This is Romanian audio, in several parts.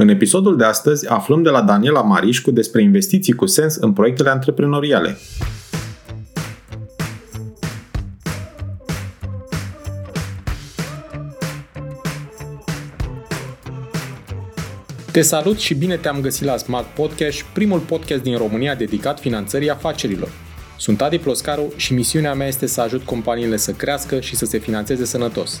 În episodul de astăzi aflăm de la Daniela Marișcu despre investiții cu sens în proiectele antreprenoriale. Te salut și bine te-am găsit la Smart Podcast, primul podcast din România dedicat finanțării afacerilor. Sunt Adi Ploscaru și misiunea mea este să ajut companiile să crească și să se finanțeze sănătos.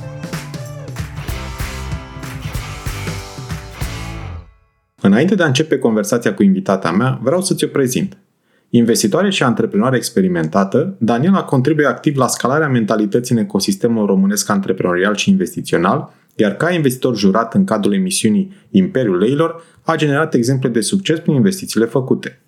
Înainte de a începe conversația cu invitata mea, vreau să ți-o prezint. Investitoare și antreprenoare experimentată, Daniela contribuie activ la scalarea mentalității în ecosistemul românesc antreprenorial și investițional, iar ca investitor jurat în cadrul emisiunii Imperiul Leilor, a generat exemple de succes prin investițiile făcute.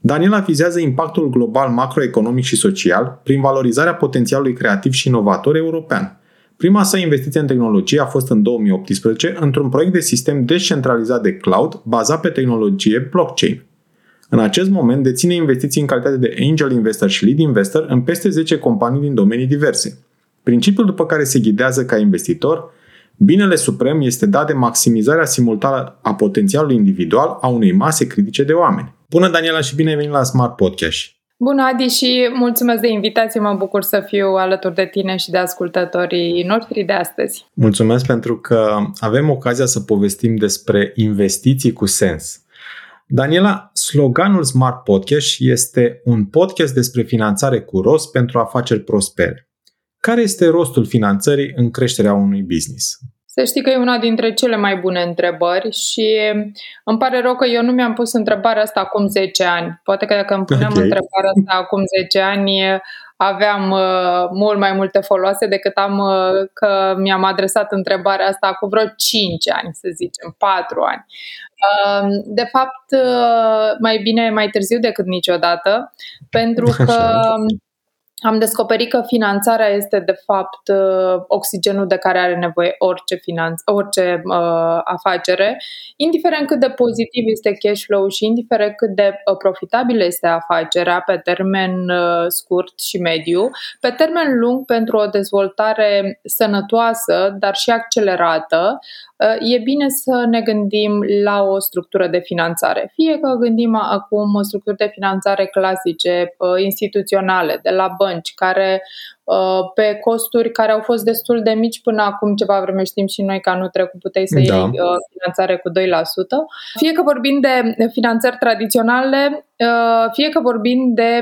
Daniela vizează impactul global macroeconomic și social prin valorizarea potențialului creativ și inovator european – Prima sa investiție în tehnologie a fost în 2018 într-un proiect de sistem descentralizat de cloud bazat pe tehnologie blockchain. În acest moment deține investiții în calitate de angel investor și lead investor în peste 10 companii din domenii diverse. Principiul după care se ghidează ca investitor, binele suprem este dat de maximizarea simultană a potențialului individual a unei mase critice de oameni. Bună, Daniela, și bine ai venit la Smart Podcast! Bună, Adi, și mulțumesc de invitație. Mă bucur să fiu alături de tine și de ascultătorii noștri de astăzi. Mulțumesc pentru că avem ocazia să povestim despre investiții cu sens. Daniela, sloganul Smart Podcast este un podcast despre finanțare cu rost pentru afaceri prospere. Care este rostul finanțării în creșterea unui business? Să știi că e una dintre cele mai bune întrebări și îmi pare rău că eu nu mi-am pus întrebarea asta acum 10 ani. Poate că dacă îmi puneam okay. întrebarea asta acum 10 ani, aveam uh, mult mai multe foloase decât am uh, că mi-am adresat întrebarea asta acum vreo 5 ani, să zicem, 4 ani. Uh, de fapt, uh, mai bine mai târziu decât niciodată, pentru că am descoperit că finanțarea este de fapt uh, oxigenul de care are nevoie orice, finanț, orice uh, afacere, indiferent cât de pozitiv este cash flow și indiferent cât de uh, profitabilă este afacerea pe termen uh, scurt și mediu, pe termen lung pentru o dezvoltare sănătoasă, dar și accelerată, uh, e bine să ne gândim la o structură de finanțare. Fie că gândim acum structuri de finanțare clasice, uh, instituționale, de la bănci, care Uh, pe costuri care au fost destul de mici până acum ceva vreme știm și noi că anul trecut puteai să da. iei uh, finanțare cu 2%. Fie că vorbim de finanțări tradiționale, uh, fie că vorbim de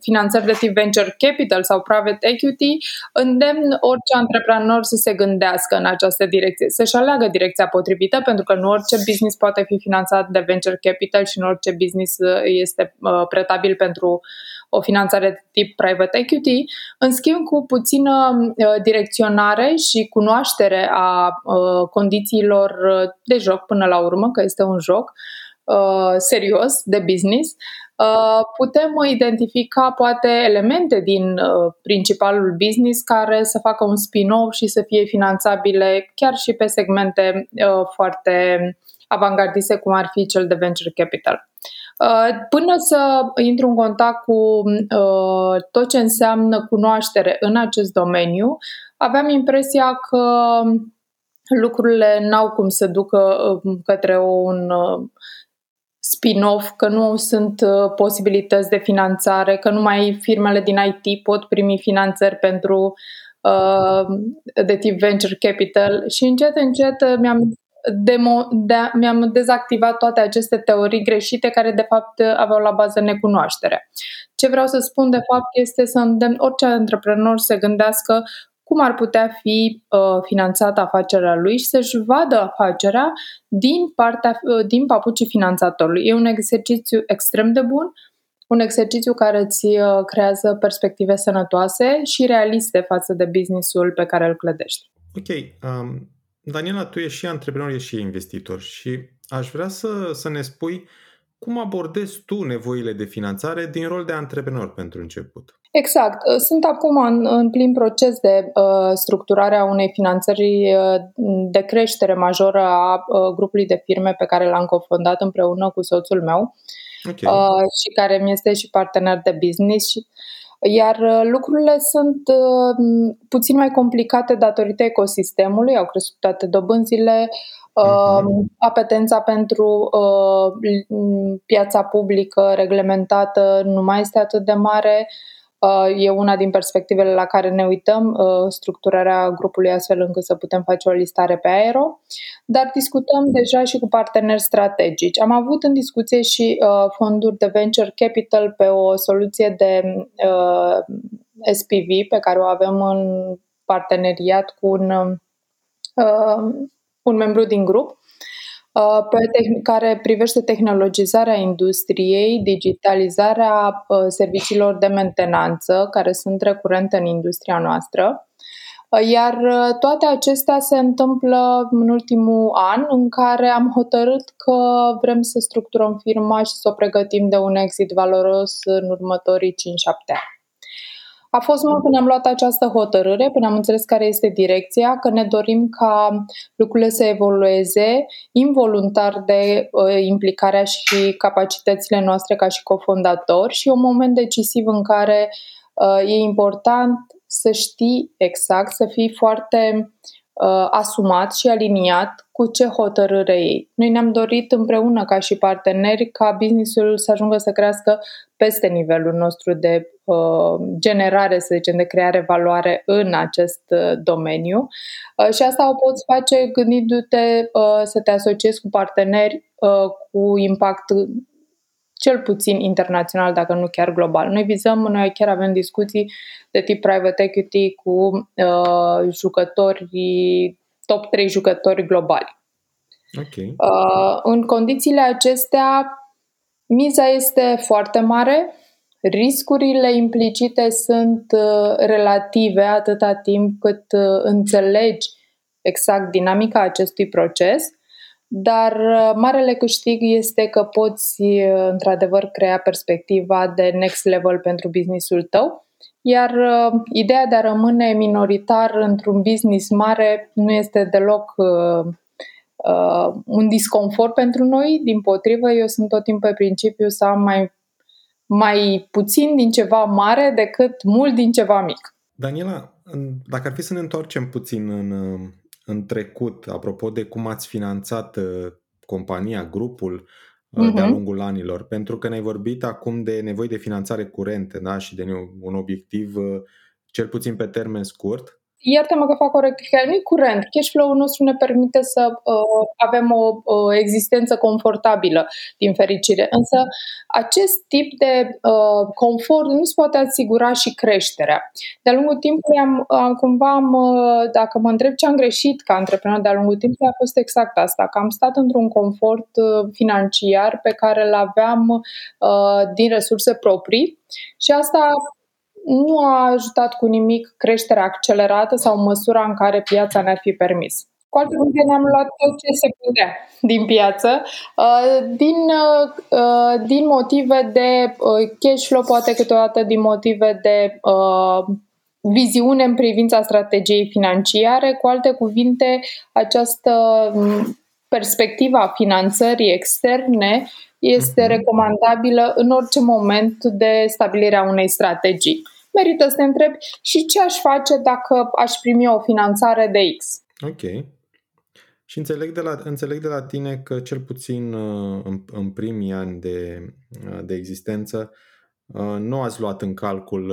finanțări de tip venture capital sau private equity, îndemn orice antreprenor să se gândească în această direcție, să-și aleagă direcția potrivită, pentru că nu orice business poate fi finanțat de venture capital și nu orice business este pretabil pentru o finanțare de tip private equity, în schimb cu puțină uh, direcționare și cunoaștere a uh, condițiilor uh, de joc până la urmă, că este un joc serios de business, putem identifica poate elemente din principalul business care să facă un spin-off și să fie finanțabile chiar și pe segmente foarte avangardiste, cum ar fi cel de venture capital. Uh, până să intru în contact cu uh, tot ce înseamnă cunoaștere în acest domeniu, aveam impresia că lucrurile n-au cum să ducă uh, către un spin-off, că nu sunt posibilități de finanțare, că numai firmele din IT pot primi finanțări pentru de tip venture capital și încet, încet mi-am demo, de, mi-am dezactivat toate aceste teorii greșite care de fapt aveau la bază necunoașterea. Ce vreau să spun de fapt este să îndemn orice antreprenor să gândească cum ar putea fi uh, finanțată afacerea lui și să-și vadă afacerea din, partea, uh, din papucii finanțatorului. E un exercițiu extrem de bun, un exercițiu care îți uh, creează perspective sănătoase și realiste față de businessul pe care îl clădești. Ok. Um, Daniela, tu ești și antreprenor, ești și investitor și aș vrea să, să ne spui cum abordezi tu nevoile de finanțare din rol de antreprenor pentru început? Exact. Sunt acum în, în plin proces de uh, structurare a unei finanțări uh, de creștere majoră a uh, grupului de firme pe care l-am cofondat împreună cu soțul meu okay. uh, și care mi este și partener de business. Iar uh, lucrurile sunt uh, puțin mai complicate datorită ecosistemului, au crescut toate dobânzile, uh, apetența pentru uh, piața publică reglementată nu mai este atât de mare. Uh, e una din perspectivele la care ne uităm, uh, structurarea grupului astfel încât să putem face o listare pe aero, dar discutăm deja și cu parteneri strategici. Am avut în discuție și uh, fonduri de venture capital pe o soluție de SPV pe care o avem în parteneriat cu un, un membru din grup Uh, pe care privește tehnologizarea industriei, digitalizarea uh, serviciilor de mentenanță, care sunt recurente în industria noastră. Uh, iar toate acestea se întâmplă în ultimul an în care am hotărât că vrem să structurăm firma și să o pregătim de un exit valoros în următorii 5-7 ani. A fost mult până am luat această hotărâre, până am înțeles care este direcția, că ne dorim ca lucrurile să evolueze involuntar de uh, implicarea și capacitățile noastre ca și cofondatori și un moment decisiv în care uh, e important să știi exact, să fii foarte uh, asumat și aliniat cu ce hotărâre ei. Noi ne-am dorit împreună ca și parteneri ca businessul să ajungă să crească peste nivelul nostru de uh, generare, să zicem, de creare valoare în acest uh, domeniu. Uh, și asta o poți face gândindu-te uh, să te asociezi cu parteneri uh, cu impact cel puțin internațional, dacă nu chiar global. Noi vizăm, noi chiar avem discuții de tip private equity cu uh, jucători, top 3 jucători globali. Okay. Uh, în condițiile acestea, miza este foarte mare, riscurile implicite sunt uh, relative atâta timp cât uh, înțelegi exact dinamica acestui proces dar uh, marele câștig este că poți, uh, într-adevăr, crea perspectiva de next level pentru businessul tău. Iar uh, ideea de a rămâne minoritar într-un business mare nu este deloc uh, uh, un disconfort pentru noi. Din potrivă, eu sunt tot timpul pe principiu să am mai, mai puțin din ceva mare decât mult din ceva mic. Daniela, dacă ar fi să ne întoarcem puțin în, în trecut, apropo de cum ați finanțat uh, compania, grupul uh-huh. de-a lungul anilor, pentru că ne-ai vorbit acum de nevoi de finanțare curente da? și de un obiectiv uh, cel puțin pe termen scurt iartă-mă că fac o rectificare, nu curent. Cash flow-ul nostru ne permite să uh, avem o uh, existență confortabilă, din fericire. Însă acest tip de uh, confort nu se poate asigura și creșterea. De-a lungul timpului am, am cumva, am, uh, dacă mă întreb ce am greșit ca antreprenor de-a lungul timpului, a fost exact asta, că am stat într-un confort uh, financiar pe care îl aveam uh, din resurse proprii și asta nu a ajutat cu nimic creșterea accelerată sau măsura în care piața ne-ar fi permis. Cu alte cuvinte, ne-am luat tot ce se putea din piață, uh, din, uh, din motive de uh, cash flow, poate câteodată din motive de viziune în privința strategiei financiare. Cu alte cuvinte, această mm, perspectiva finanțării externe este mhm. recomandabilă în orice moment de stabilirea unei strategii. Merită să te întrebi și ce aș face dacă aș primi o finanțare de X. Ok. Și înțeleg de la, înțeleg de la tine că cel puțin uh, în, în primii ani de, uh, de existență uh, nu ați luat în calcul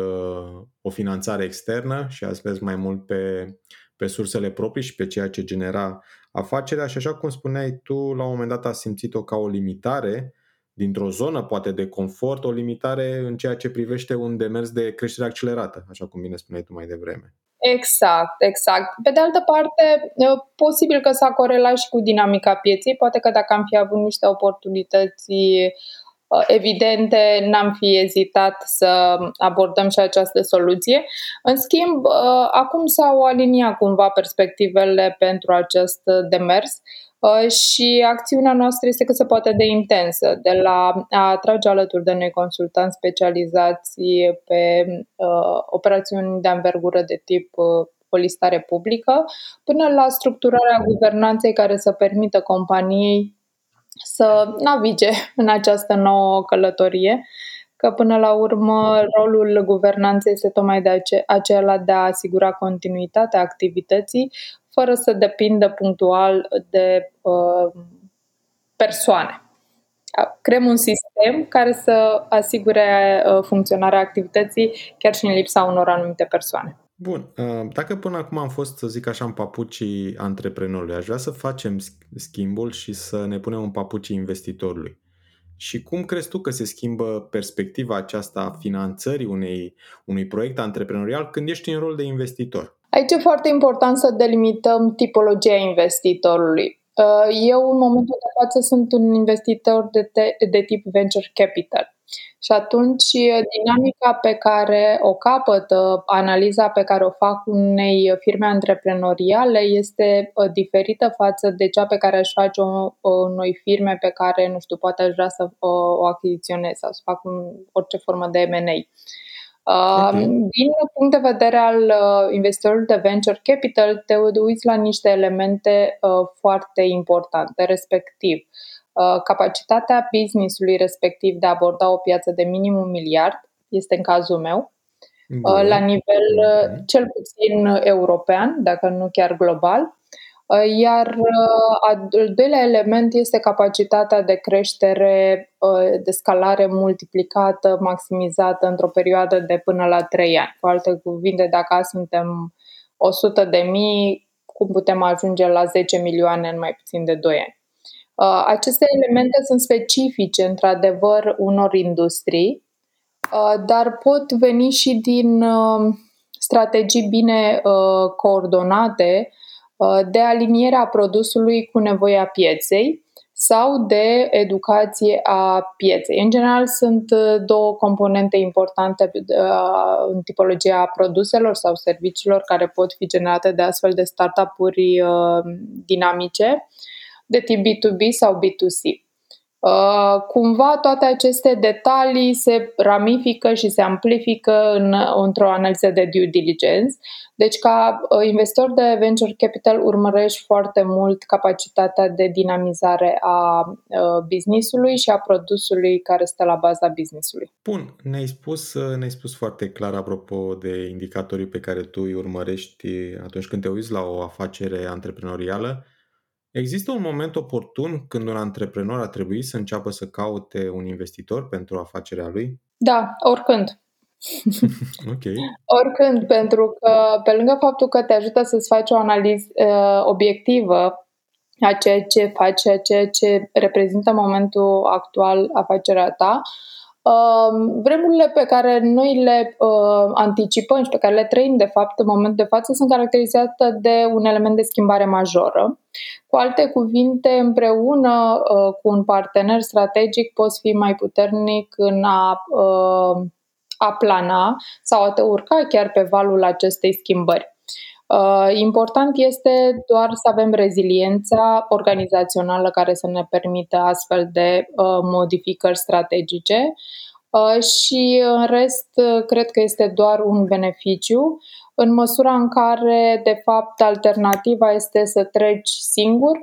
o finanțare externă și ați mers mai mult pe, pe sursele proprii și pe ceea ce genera afacerea și așa cum spuneai tu, la un moment dat ați simțit-o ca o limitare dintr-o zonă poate de confort, o limitare în ceea ce privește un demers de creștere accelerată, așa cum bine spuneai tu mai devreme. Exact, exact. Pe de altă parte, posibil că s-a corelat și cu dinamica pieței, poate că dacă am fi avut niște oportunități evidente, n-am fi ezitat să abordăm și această soluție. În schimb, acum s-au aliniat cumva perspectivele pentru acest demers Uh, și acțiunea noastră este cât se poate de intensă, de la a atrage alături de noi consultanți specializați pe uh, operațiuni de învergură de tip uh, o listare publică, până la structurarea guvernanței care să permită companiei să navige în această nouă călătorie, că până la urmă rolul guvernanței este tocmai de ace- acela de a asigura continuitatea activității fără să depindă punctual de uh, persoane. Creăm un sistem care să asigure uh, funcționarea activității chiar și în lipsa unor anumite persoane. Bun, uh, dacă până acum am fost, să zic așa, în papucii antreprenorului, aș vrea să facem schimbul și să ne punem în papucii investitorului. Și cum crezi tu că se schimbă perspectiva aceasta a finanțării unei, unui proiect antreprenorial când ești în rol de investitor? Aici e foarte important să delimităm tipologia investitorului. Uh, eu, în momentul de față, sunt un investitor de, te- de tip venture capital. Și atunci, dinamica pe care o capătă, analiza pe care o fac unei firme antreprenoriale este uh, diferită față de cea pe care aș face-o noi firme pe care, nu știu, poate aș vrea să o achiziționez sau să fac un, orice formă de M&A. Okay. Din punct de vedere al uh, investitorului de venture capital, te uiți la niște elemente uh, foarte importante, respectiv uh, capacitatea businessului respectiv de a aborda o piață de minim un miliard, este în cazul meu, Bun. la nivel okay. cel puțin european, dacă nu chiar global, Uh, iar uh, al doilea element este capacitatea de creștere, uh, de scalare multiplicată, maximizată într-o perioadă de până la 3 ani. Cu alte cuvinte, dacă suntem 100 de mii, cum putem ajunge la 10 milioane în mai puțin de 2 ani. Aceste elemente sunt specifice, într-adevăr, unor industrii, dar pot veni și din strategii bine coordonate Uh, de alinierea produsului cu nevoia pieței sau de educație a pieței. În general, sunt uh, două componente importante uh, în tipologia produselor sau serviciilor care pot fi generate de astfel de startup-uri dinamice de tip B2B sau B2C. Cumva toate aceste detalii se ramifică și se amplifică în, într-o analiză de due diligence deci, ca uh, investitor de venture capital, urmărești foarte mult capacitatea de dinamizare a uh, businessului și a produsului care stă la baza businessului. Bun, ne-ai spus, uh, ne-ai spus foarte clar apropo de indicatorii pe care tu îi urmărești atunci când te uiți la o afacere antreprenorială. Există un moment oportun când un antreprenor a trebuit să înceapă să caute un investitor pentru afacerea lui? Da, oricând. ok. Oricând, pentru că pe lângă faptul că te ajută să-ți faci o analiză uh, obiectivă a ceea ce faci, a ceea ce reprezintă momentul actual afacerea ta, uh, vremurile pe care noi le uh, anticipăm și pe care le trăim, de fapt, în momentul de față, sunt caracterizate de un element de schimbare majoră. Cu alte cuvinte, împreună uh, cu un partener strategic poți fi mai puternic în a uh, a plana sau a te urca chiar pe valul acestei schimbări. Uh, important este doar să avem reziliența organizațională care să ne permită astfel de uh, modificări strategice uh, și în rest cred că este doar un beneficiu în măsura în care, de fapt, alternativa este să treci singur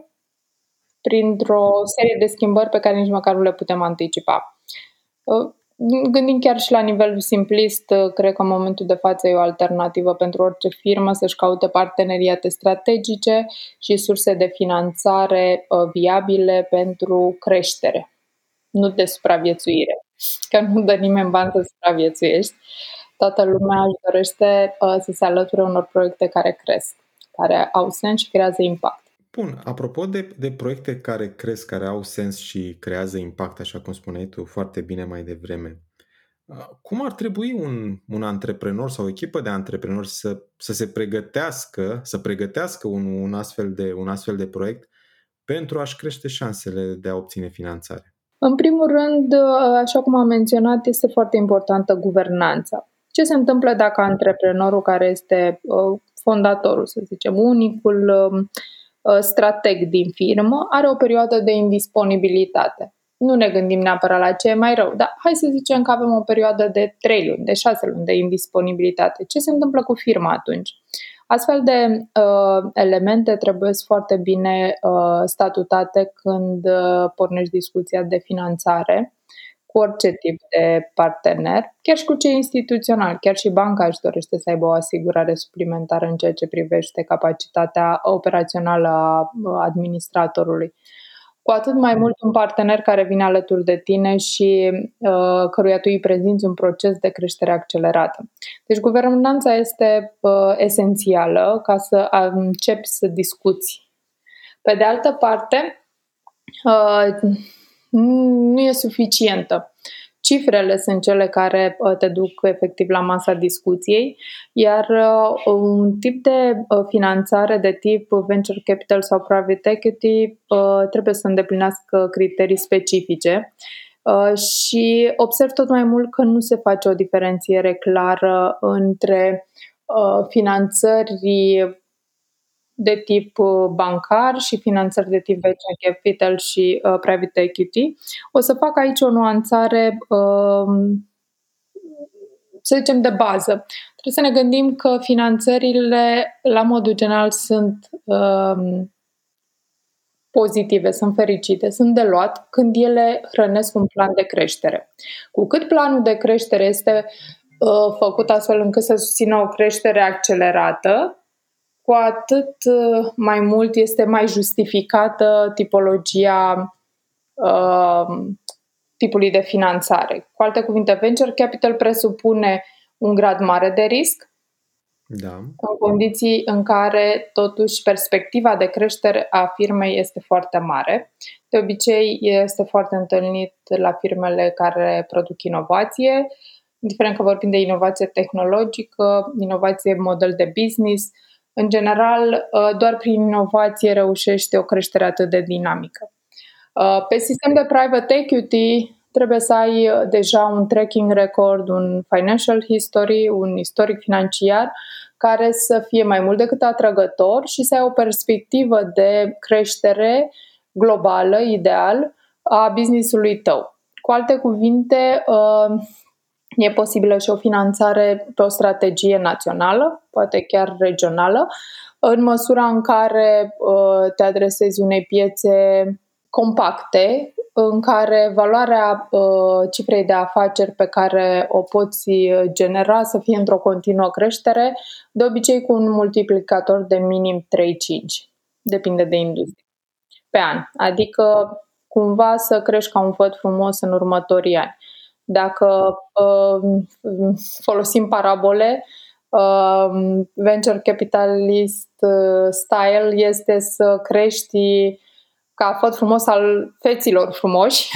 printr-o serie de schimbări pe care nici măcar nu le putem anticipa. Gândim chiar și la nivel simplist, cred că în momentul de față e o alternativă pentru orice firmă să-și caute parteneriate strategice și surse de finanțare uh, viabile pentru creștere, nu de supraviețuire. Că nu dă nimeni bani să supraviețuiești. Toată lumea își dorește uh, să se alăture unor proiecte care cresc, care au sens și creează impact. Bun, apropo de, de proiecte care cresc, care au sens și creează impact, așa cum spuneai tu foarte bine mai devreme, cum ar trebui un, un antreprenor sau o echipă de antreprenori să, să se pregătească, să pregătească un, un, astfel de, un astfel de proiect pentru a-și crește șansele de a obține finanțare? În primul rând, așa cum am menționat, este foarte importantă guvernanța. Ce se întâmplă dacă antreprenorul care este fondatorul, să zicem, unicul strateg din firmă are o perioadă de indisponibilitate. Nu ne gândim neapărat la ce e mai rău, dar hai să zicem că avem o perioadă de 3 luni, de 6 luni de indisponibilitate. Ce se întâmplă cu firma atunci? Astfel de uh, elemente trebuie foarte bine uh, statutate când uh, pornești discuția de finanțare cu orice tip de partener, chiar și cu cei instituționali, chiar și banca își dorește să aibă o asigurare suplimentară în ceea ce privește capacitatea operațională a administratorului. Cu atât mai mult un partener care vine alături de tine și uh, căruia tu îi prezinți un proces de creștere accelerată. Deci guvernanța este uh, esențială ca să începi să discuți. Pe de altă parte, uh, nu e suficientă. Cifrele sunt cele care uh, te duc efectiv la masa discuției, iar uh, un tip de uh, finanțare de tip venture capital sau private equity trebuie să îndeplinească criterii specifice și observ tot mai mult că nu se face o diferențiere clară între finanțări de tip uh, bancar și finanțări de tip venture capital și uh, private equity. O să fac aici o nuanțare, uh, să zicem, de bază. Trebuie să ne gândim că finanțările, la modul general, sunt uh, pozitive, sunt fericite, sunt de luat când ele hrănesc un plan de creștere. Cu cât planul de creștere este uh, făcut astfel încât să susțină o creștere accelerată, cu atât uh, mai mult este mai justificată tipologia uh, tipului de finanțare. Cu alte cuvinte, venture capital presupune un grad mare de risc, da. în condiții în care totuși perspectiva de creștere a firmei este foarte mare. De obicei este foarte întâlnit la firmele care produc inovație, indiferent că vorbim de inovație tehnologică, inovație model de business, în general, uh, doar prin inovație reușește o creștere atât de dinamică. Uh, pe sistem de private equity trebuie să ai uh, deja un tracking record, un financial history, un istoric financiar care să fie mai mult decât atrăgător și să ai o perspectivă de creștere globală, ideal, a business-ului tău. Cu alte cuvinte, E posibilă și o finanțare pe o strategie națională, poate chiar regională, în măsura în care uh, te adresezi unei piețe compacte, în care valoarea uh, cifrei de afaceri pe care o poți genera să fie într-o continuă creștere, de obicei cu un multiplicator de minim 3-5, depinde de industrie, pe an. Adică cumva să crești ca un făt frumos în următorii ani. Dacă uh, folosim parabole, uh, venture capitalist uh, style este să crești ca făt frumos al feților frumoși,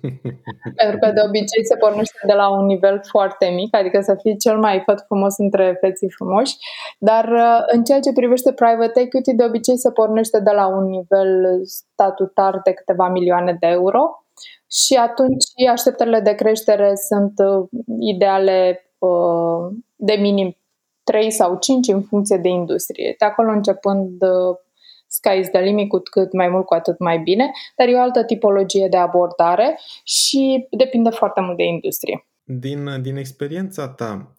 pentru că de obicei se pornește de la un nivel foarte mic, adică să fii cel mai făt frumos între feții frumoși, dar uh, în ceea ce privește private equity, de obicei se pornește de la un nivel statutar de câteva milioane de euro și atunci așteptările de creștere sunt uh, ideale uh, de minim 3 sau 5 în funcție de industrie. De acolo începând uh, sky is the limit, cu cât mai mult, cu atât mai bine, dar e o altă tipologie de abordare și depinde foarte mult de industrie. Din, din experiența ta,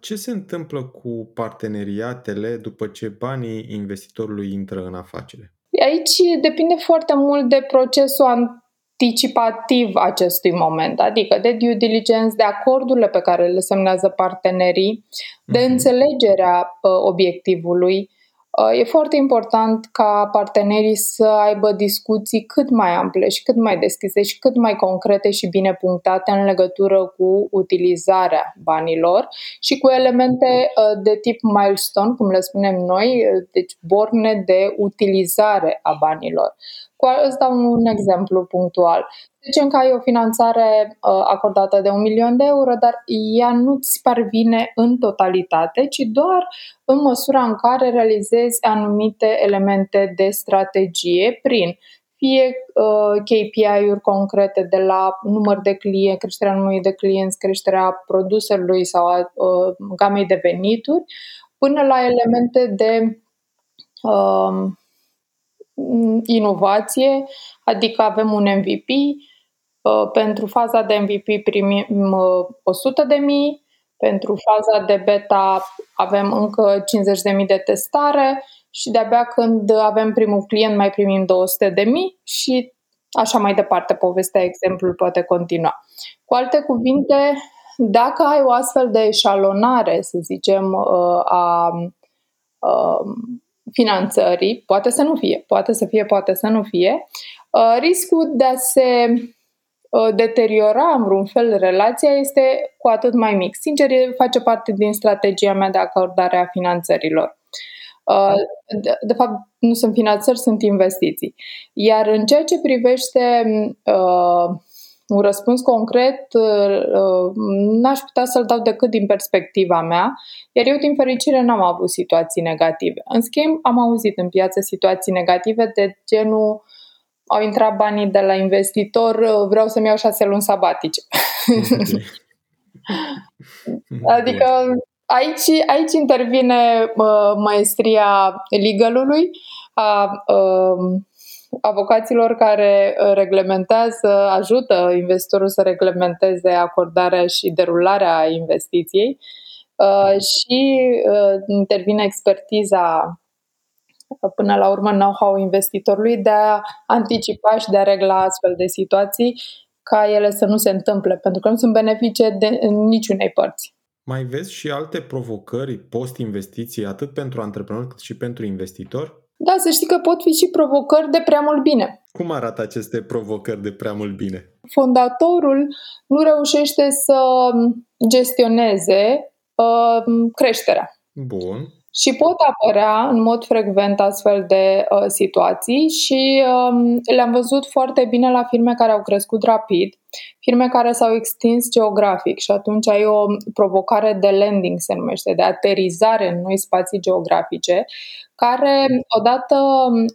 ce se întâmplă cu parteneriatele după ce banii investitorului intră în afacere? Aici depinde foarte mult de procesul anticipativ acestui moment, adică de due diligence, de acordurile pe care le semnează partenerii, de mhm. înțelegerea uh, obiectivului. Uh, e foarte important ca partenerii să aibă discuții cât mai ample și cât mai deschise și cât mai concrete și bine punctate în legătură cu utilizarea banilor și cu elemente uh, de tip milestone, cum le spunem noi, deci borne de utilizare a banilor. Cu, îți dau un exemplu punctual. Zicem că ai o finanțare uh, acordată de un milion de euro, dar ea nu-ți parvine în totalitate, ci doar în măsura în care realizezi anumite elemente de strategie prin fie uh, KPI-uri concrete de la număr de clienți, creșterea numărului de clienți, creșterea produselui sau a uh, gamei de venituri, până la elemente de uh, mm, inovație, adică avem un MVP, uh, pentru faza de MVP primim 100 de mii, pentru faza de beta avem încă 50.000 de testare și de-abia când avem primul client mai primim 200.000 și așa mai departe. Povestea, exemplul poate continua. Cu alte cuvinte, dacă ai o astfel de eșalonare, să zicem, uh, a finanțării, poate să nu fie, poate să fie, poate să nu fie, uh, riscul de a se uh, deteriora în vreun fel relația este cu atât mai mic. Sincer, face parte din strategia mea de acordare a finanțărilor. De, de fapt, nu sunt finanțări, sunt investiții. Iar în ceea ce privește uh, un răspuns concret uh, uh, n-aș putea să-l dau decât din perspectiva mea, iar eu, din fericire, n-am avut situații negative. În schimb, am auzit în piață situații negative de genul au intrat banii de la investitor, uh, vreau să-mi iau șase luni sabatice. adică aici, aici intervine uh, maestria legalului, a uh, avocaților care uh, reglementează, ajută investitorul să reglementeze acordarea și derularea investiției uh, și uh, intervine expertiza până la urmă know-how investitorului de a anticipa și de a regla astfel de situații ca ele să nu se întâmple, pentru că nu sunt benefice de niciunei părți. Mai vezi și alte provocări post-investiție, atât pentru antreprenor cât și pentru investitor? Da, să știi că pot fi și provocări de prea mult bine. Cum arată aceste provocări de prea mult bine? Fondatorul nu reușește să gestioneze uh, creșterea. Bun. Și pot apărea în mod frecvent astfel de uh, situații și um, le-am văzut foarte bine la firme care au crescut rapid, firme care s-au extins geografic și atunci ai o provocare de landing, se numește, de aterizare în noi spații geografice, care, odată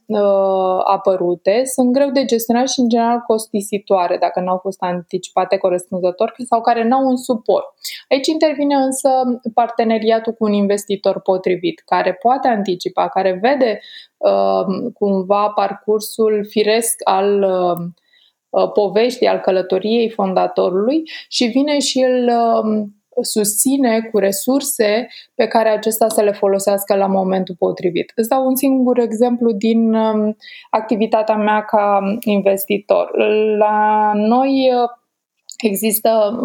uh, apărute, sunt greu de gestionat și, în general, costisitoare, dacă nu au fost anticipate corespunzător sau care nu au un suport. Aici intervine însă parteneriatul cu un investitor potrivit, care poate anticipa, care vede uh, cumva parcursul firesc al uh, poveștii, al călătoriei fondatorului și vine și îl uh, susține cu resurse pe care acesta să le folosească la momentul potrivit. Îți dau un singur exemplu din um, activitatea mea ca investitor. La noi uh, există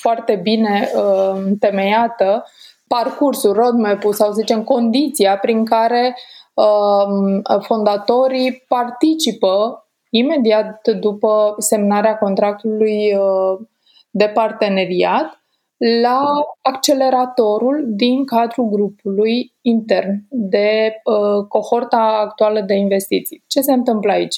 foarte bine uh, temeiată parcursul, roadmap-ul sau, zicem, condiția prin care um, fondatorii participă imediat după semnarea contractului uh, de parteneriat la acceleratorul din cadrul grupului intern de uh, cohorta actuală de investiții. Ce se întâmplă aici?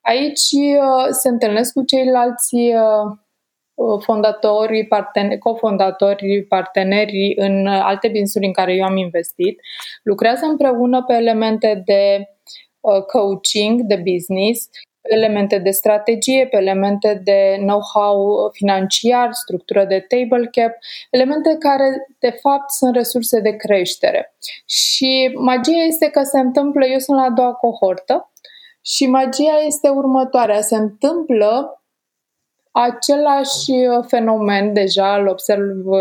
Aici uh, se întâlnesc cu ceilalți uh, fondatori, parteneri, cofondatori, parteneri în alte business în care eu am investit, lucrează împreună pe elemente de uh, coaching, de business, elemente de strategie, pe elemente de know-how financiar, structură de table cap, elemente care de fapt sunt resurse de creștere. Și magia este că se întâmplă, eu sunt la a doua cohortă și magia este următoarea, se întâmplă același fenomen, deja îl observ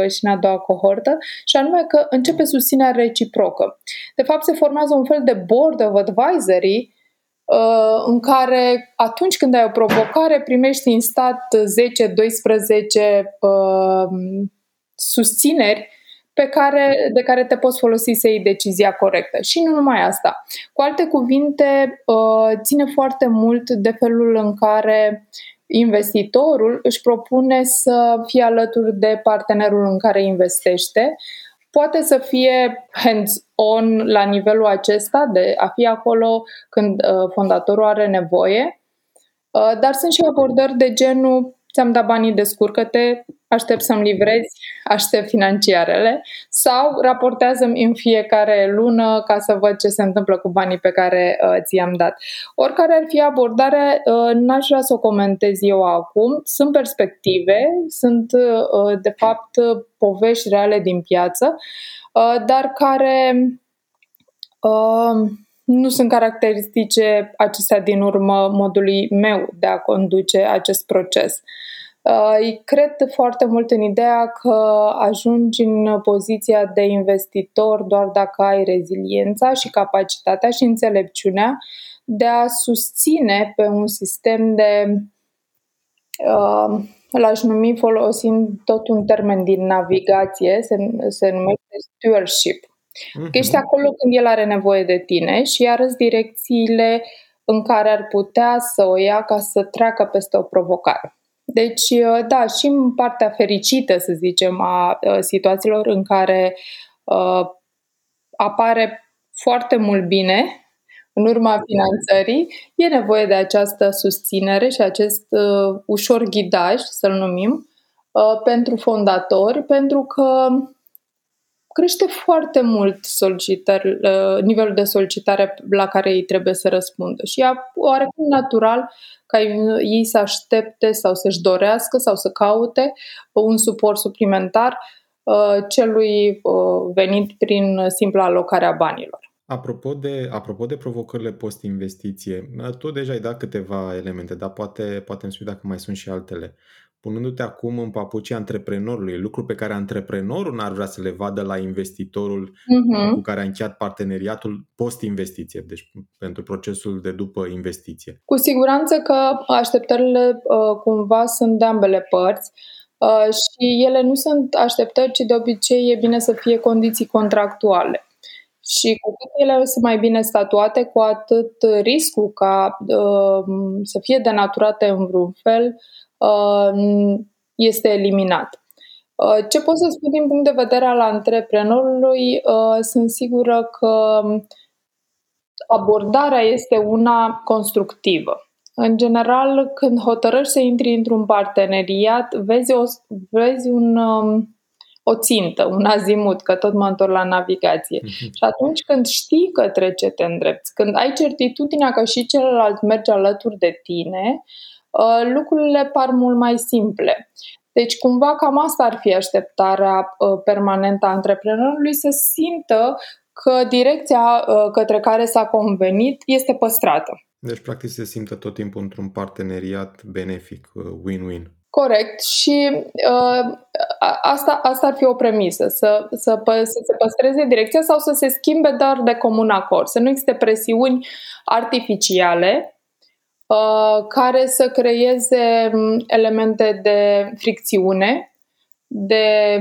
și în a doua cohortă, și anume că începe susținerea reciprocă. De fapt, se formează un fel de board of advisory Uh, în care atunci când ai o provocare primești în stat 10-12 uh, susțineri pe care, de care te poți folosi să iei decizia corectă. Și nu numai asta. Cu alte cuvinte, uh, ține foarte mult de felul în care investitorul își propune să fie alături de partenerul în care investește, poate să fie hands-on la nivelul acesta, de a fi acolo când uh, fondatorul are nevoie, uh, dar sunt și abordări de genul ți-am dat banii, descurcă-te, aștept să-mi livrezi, aștept financiarele sau raportează-mi în fiecare lună ca să văd ce se întâmplă cu banii pe care uh, ți-am dat. Oricare ar fi abordarea, uh, n-aș vrea să o comentez eu acum. Sunt perspective, sunt uh, de fapt povești reale din piață, uh, dar care uh, nu sunt caracteristice acestea din urmă modului meu de a conduce acest proces. Uh, cred foarte mult în ideea că ajungi în poziția de investitor doar dacă ai reziliența și capacitatea și înțelepciunea de a susține pe un sistem de, uh, l-aș numi folosind tot un termen din navigație, se, se numește stewardship. Mm-hmm. Că ești acolo când el are nevoie de tine și arăți direcțiile în care ar putea să o ia ca să treacă peste o provocare. Deci, uh, da, și în partea fericită, să zicem, a uh, situațiilor în care uh, apare foarte mult bine în urma finanțării, e nevoie de această susținere și acest uh, ușor ghidaj, să-l numim, uh, pentru fondatori, pentru că crește foarte mult uh, nivelul de solicitare la care ei trebuie să răspundă. Și e oarecum natural ca ei să aștepte sau să-și dorească sau să caute un suport suplimentar uh, celui uh, venit prin simpla alocare a banilor. Apropo de, apropo de provocările post-investiție, tu deja ai dat câteva elemente, dar poate, poate îmi spui dacă mai sunt și altele punându-te acum în papucii antreprenorului, lucru pe care antreprenorul n-ar vrea să le vadă la investitorul uh-huh. cu care a încheiat parteneriatul post-investiție, deci pentru procesul de după investiție. Cu siguranță că așteptările uh, cumva sunt de ambele părți. Uh, și ele nu sunt așteptări, ci de obicei e bine să fie condiții contractuale. Și cu cât ele sunt mai bine statuate, cu atât riscul ca uh, să fie denaturate în vreun fel Uh, este eliminat. Uh, ce pot să spun din punct de vedere al antreprenorului? Uh, sunt sigură că abordarea este una constructivă. În general, când hotărăști să intri într-un parteneriat, vezi, o, vezi un, um, o țintă, un azimut, că tot mă întorc la navigație. Mm-hmm. Și atunci când știi că trece te îndrepți, când ai certitudinea că și celălalt merge alături de tine, Uh, lucrurile par mult mai simple. Deci, cumva, cam asta ar fi așteptarea uh, permanentă a antreprenorului, să simtă că direcția uh, către care s-a convenit este păstrată. Deci, practic, se simtă tot timpul într-un parteneriat benefic, win-win. Corect. Și uh, asta, asta ar fi o premisă, să, să, pă, să se păstreze direcția sau să se schimbe doar de comun acord, să nu existe presiuni artificiale Uh, care să creeze mm, elemente de fricțiune, de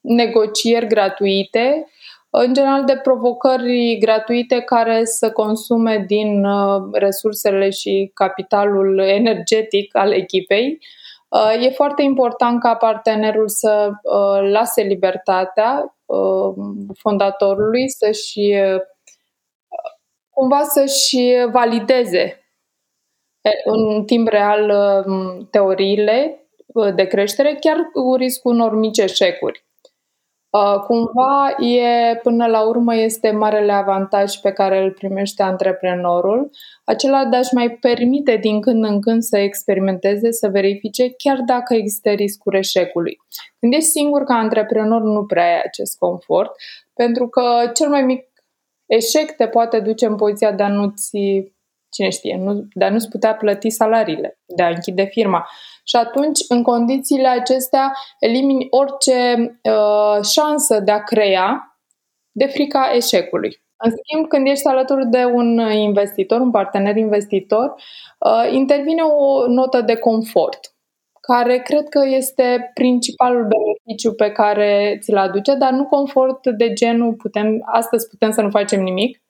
negocieri gratuite, în general de provocări gratuite care să consume din uh, resursele și capitalul energetic al echipei. Uh, e foarte important ca partenerul să lase libertatea fondatorului să-și cumva să-și valideze în timp real um, teoriile uh, de creștere, chiar cu riscul unor mici eșecuri. Uh, cumva, e, până la urmă, este marele avantaj pe care îl primește antreprenorul, acela de a-și mai permite din când în când să experimenteze, să verifice, chiar dacă există riscul eșecului. Când ești singur ca antreprenor, nu prea ai acest confort, pentru că cel mai mic eșec te poate duce în poziția de a nu-ți cine știe, nu, dar nu-ți putea plăti salariile, de a închide firma. Și atunci, în condițiile acestea, elimini orice uh, șansă de a crea de frica eșecului. În schimb, când ești alături de un investitor, un partener investitor, uh, intervine o notă de confort, care cred că este principalul beneficiu pe care ți-l aduce, dar nu confort de genul putem, astăzi putem să nu facem nimic,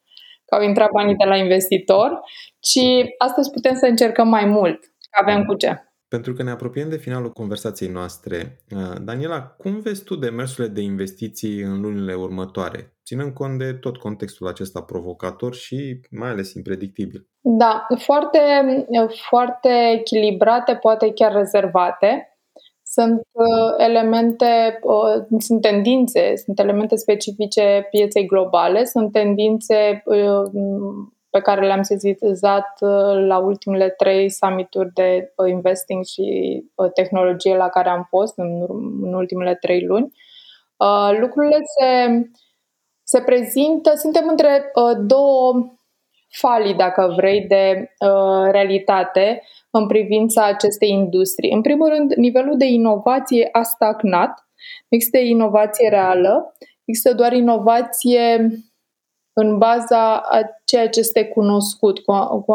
că au intrat banii de la investitor, ci astăzi putem să încercăm mai mult, că avem cu ce. Pentru că ne apropiem de finalul conversației noastre, uh, Daniela, cum vezi tu demersurile de investiții în lunile următoare, ținând cont de tot contextul acesta provocator și mai ales impredictibil? Da, foarte, foarte echilibrate, poate chiar rezervate. Sunt uh, elemente, uh, sunt tendințe, sunt elemente specifice pieței globale, sunt tendințe uh, pe care le-am sezizat la ultimele trei summituri de investing și tehnologie la care am fost în, în ultimele trei luni. Lucrurile se, se prezintă, suntem între două falii, dacă vrei, de uh, realitate în privința acestei industrii. În primul rând, nivelul de inovație a stagnat, există inovație reală, există doar inovație în baza a ceea ce este cunoscut. Cu, cu,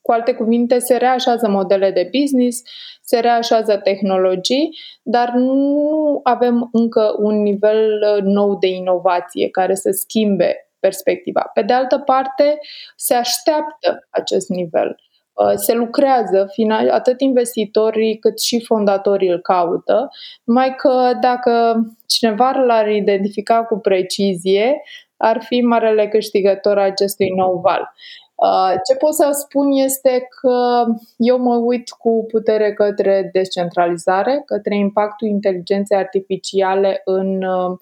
cu alte cuvinte, se reașează modele de business, se reașează tehnologii, dar nu avem încă un nivel uh, nou de inovație care să schimbe perspectiva. Pe de altă parte, se așteaptă acest nivel. Uh, se lucrează, atât investitorii cât și fondatorii îl caută, numai că dacă cineva l-ar identifica cu precizie, ar fi marele câștigător acestui nou val. Uh, ce pot să spun este că eu mă uit cu putere către descentralizare, către impactul inteligenței artificiale în uh,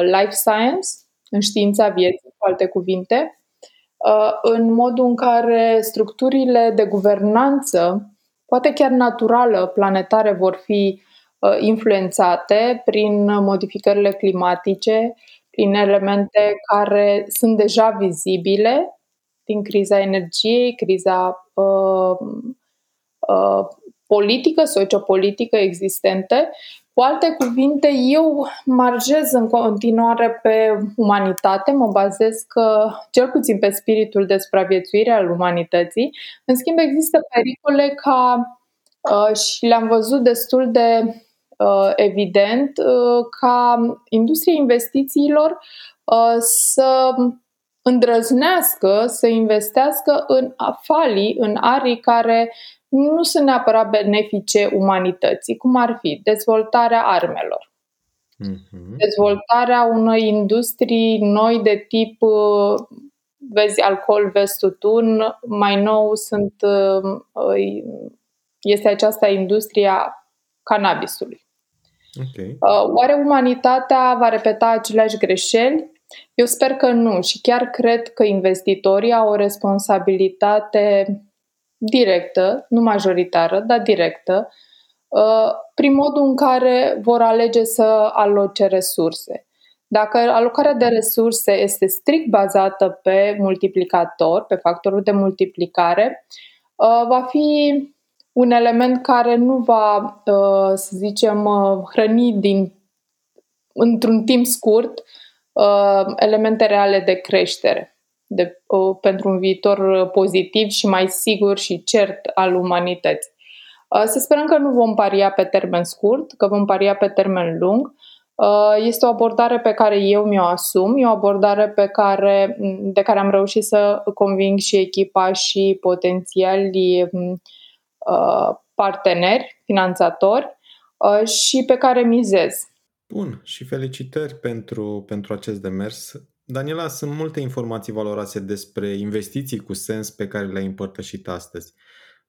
life science, în știința vieții, cu alte cuvinte, uh, în modul în care structurile de guvernanță, poate chiar naturală, planetare, vor fi influențate prin modificările climatice, prin elemente care sunt deja vizibile din criza energiei, criza uh, uh, politică, sociopolitică existente. Cu alte cuvinte, eu marjez în continuare pe umanitate, mă bazez că, cel puțin pe spiritul de supraviețuire al umanității. În schimb, există pericole ca, uh, și le-am văzut destul de uh, evident, uh, ca industria investițiilor uh, să îndrăznească să investească în afalii, în arii care nu sunt neapărat benefice umanității, cum ar fi dezvoltarea armelor, uh-huh. dezvoltarea unei industrii noi de tip, uh, vezi, alcool, vezi, tutun, mai nou sunt, uh, este această industrie a cannabisului. Okay. Uh, oare umanitatea va repeta aceleași greșeli? Eu sper că nu și chiar cred că investitorii au o responsabilitate directă, nu majoritară, dar directă, uh, prin modul în care vor alege să aloce resurse. Dacă alocarea de resurse este strict bazată pe multiplicator, pe factorul de multiplicare, uh, va fi un element care nu va, uh, să zicem, hrăni din, într-un timp scurt uh, elemente reale de creștere de, uh, pentru un viitor pozitiv și mai sigur și cert al umanității. Uh, să sperăm că nu vom paria pe termen scurt, că vom paria pe termen lung. Uh, este o abordare pe care eu mi-o asum, e o abordare pe care, de care am reușit să conving și echipa și potențiali uh, parteneri, finanțatori uh, și pe care mizez. Bun, și felicitări pentru, pentru acest demers. Daniela, sunt multe informații valoroase despre investiții cu sens pe care le-ai împărtășit astăzi.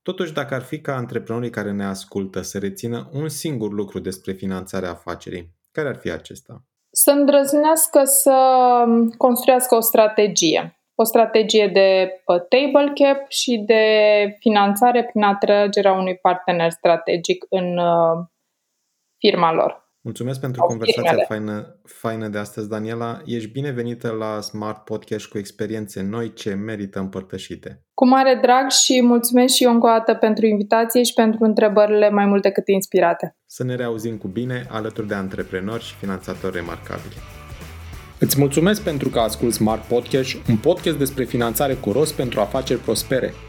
Totuși, dacă ar fi ca antreprenorii care ne ascultă să rețină un singur lucru despre finanțarea afacerii, care ar fi acesta? Să îndrăznească să construiască o strategie. O strategie de uh, table cap și de finanțare prin atragerea unui partener strategic în uh, firma lor. Mulțumesc pentru conversația faină, faină de astăzi, Daniela. Ești binevenită la Smart Podcast cu experiențe noi ce merită împărtășite. Cu mare drag și mulțumesc și eu încă o dată pentru invitație și pentru întrebările mai mult decât inspirate. Să ne reauzim cu bine alături de antreprenori și finanțatori remarcabili. Îți mulțumesc pentru că asculti Smart Podcast, un podcast despre finanțare cu rost pentru afaceri prospere –